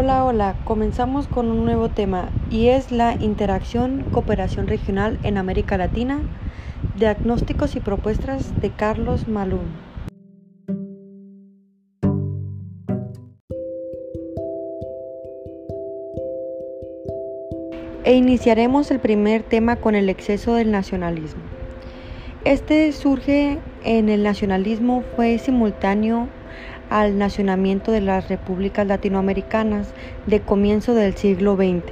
Hola, hola, comenzamos con un nuevo tema y es la interacción cooperación regional en América Latina, diagnósticos y propuestas de Carlos Malún. E iniciaremos el primer tema con el exceso del nacionalismo. Este surge en el nacionalismo, fue simultáneo al nacionamiento de las repúblicas latinoamericanas de comienzo del siglo XX.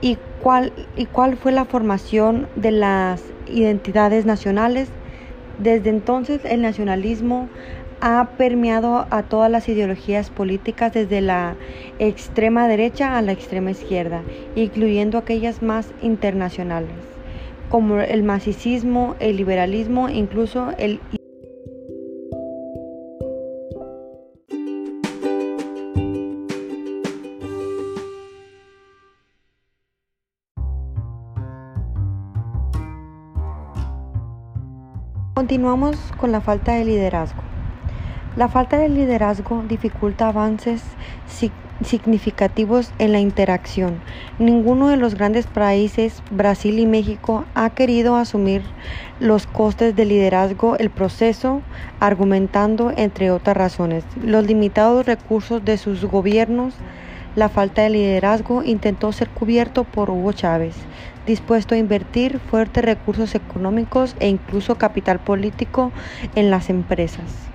¿Y cuál, ¿Y cuál fue la formación de las identidades nacionales? Desde entonces el nacionalismo ha permeado a todas las ideologías políticas desde la extrema derecha a la extrema izquierda, incluyendo aquellas más internacionales, como el marxismo, el liberalismo, incluso el Continuamos con la falta de liderazgo. La falta de liderazgo dificulta avances significativos en la interacción. Ninguno de los grandes países, Brasil y México, ha querido asumir los costes de liderazgo el proceso, argumentando, entre otras razones, los limitados recursos de sus gobiernos. La falta de liderazgo intentó ser cubierto por Hugo Chávez, dispuesto a invertir fuertes recursos económicos e incluso capital político en las empresas.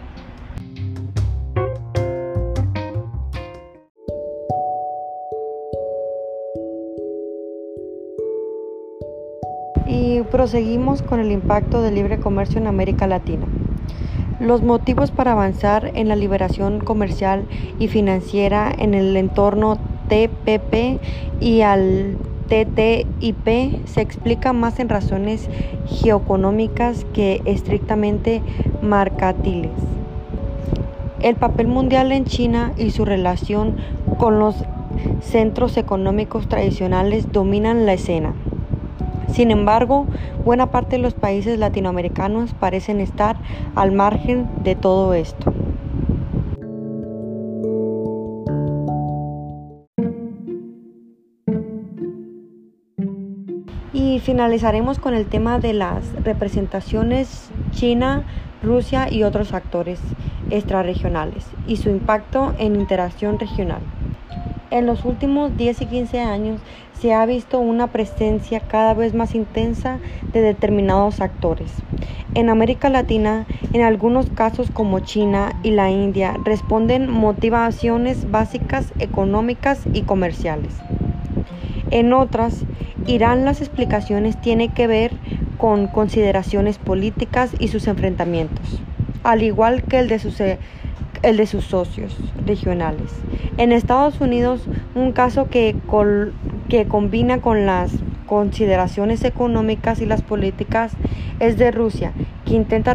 Y proseguimos con el impacto del libre comercio en América Latina. Los motivos para avanzar en la liberación comercial y financiera en el entorno TPP y al TTIP se explica más en razones geoeconómicas que estrictamente mercantiles. El papel mundial en China y su relación con los centros económicos tradicionales dominan la escena. Sin embargo, buena parte de los países latinoamericanos parecen estar al margen de todo esto. Y finalizaremos con el tema de las representaciones China, Rusia y otros actores extrarregionales y su impacto en interacción regional. En los últimos 10 y 15 años se ha visto una presencia cada vez más intensa de determinados actores. En América Latina, en algunos casos como China y la India, responden motivaciones básicas económicas y comerciales. En otras, Irán las explicaciones tienen que ver con consideraciones políticas y sus enfrentamientos, al igual que el de sus el de sus socios regionales. En Estados Unidos, un caso que, que combina con las consideraciones económicas y las políticas es de Rusia, que intenta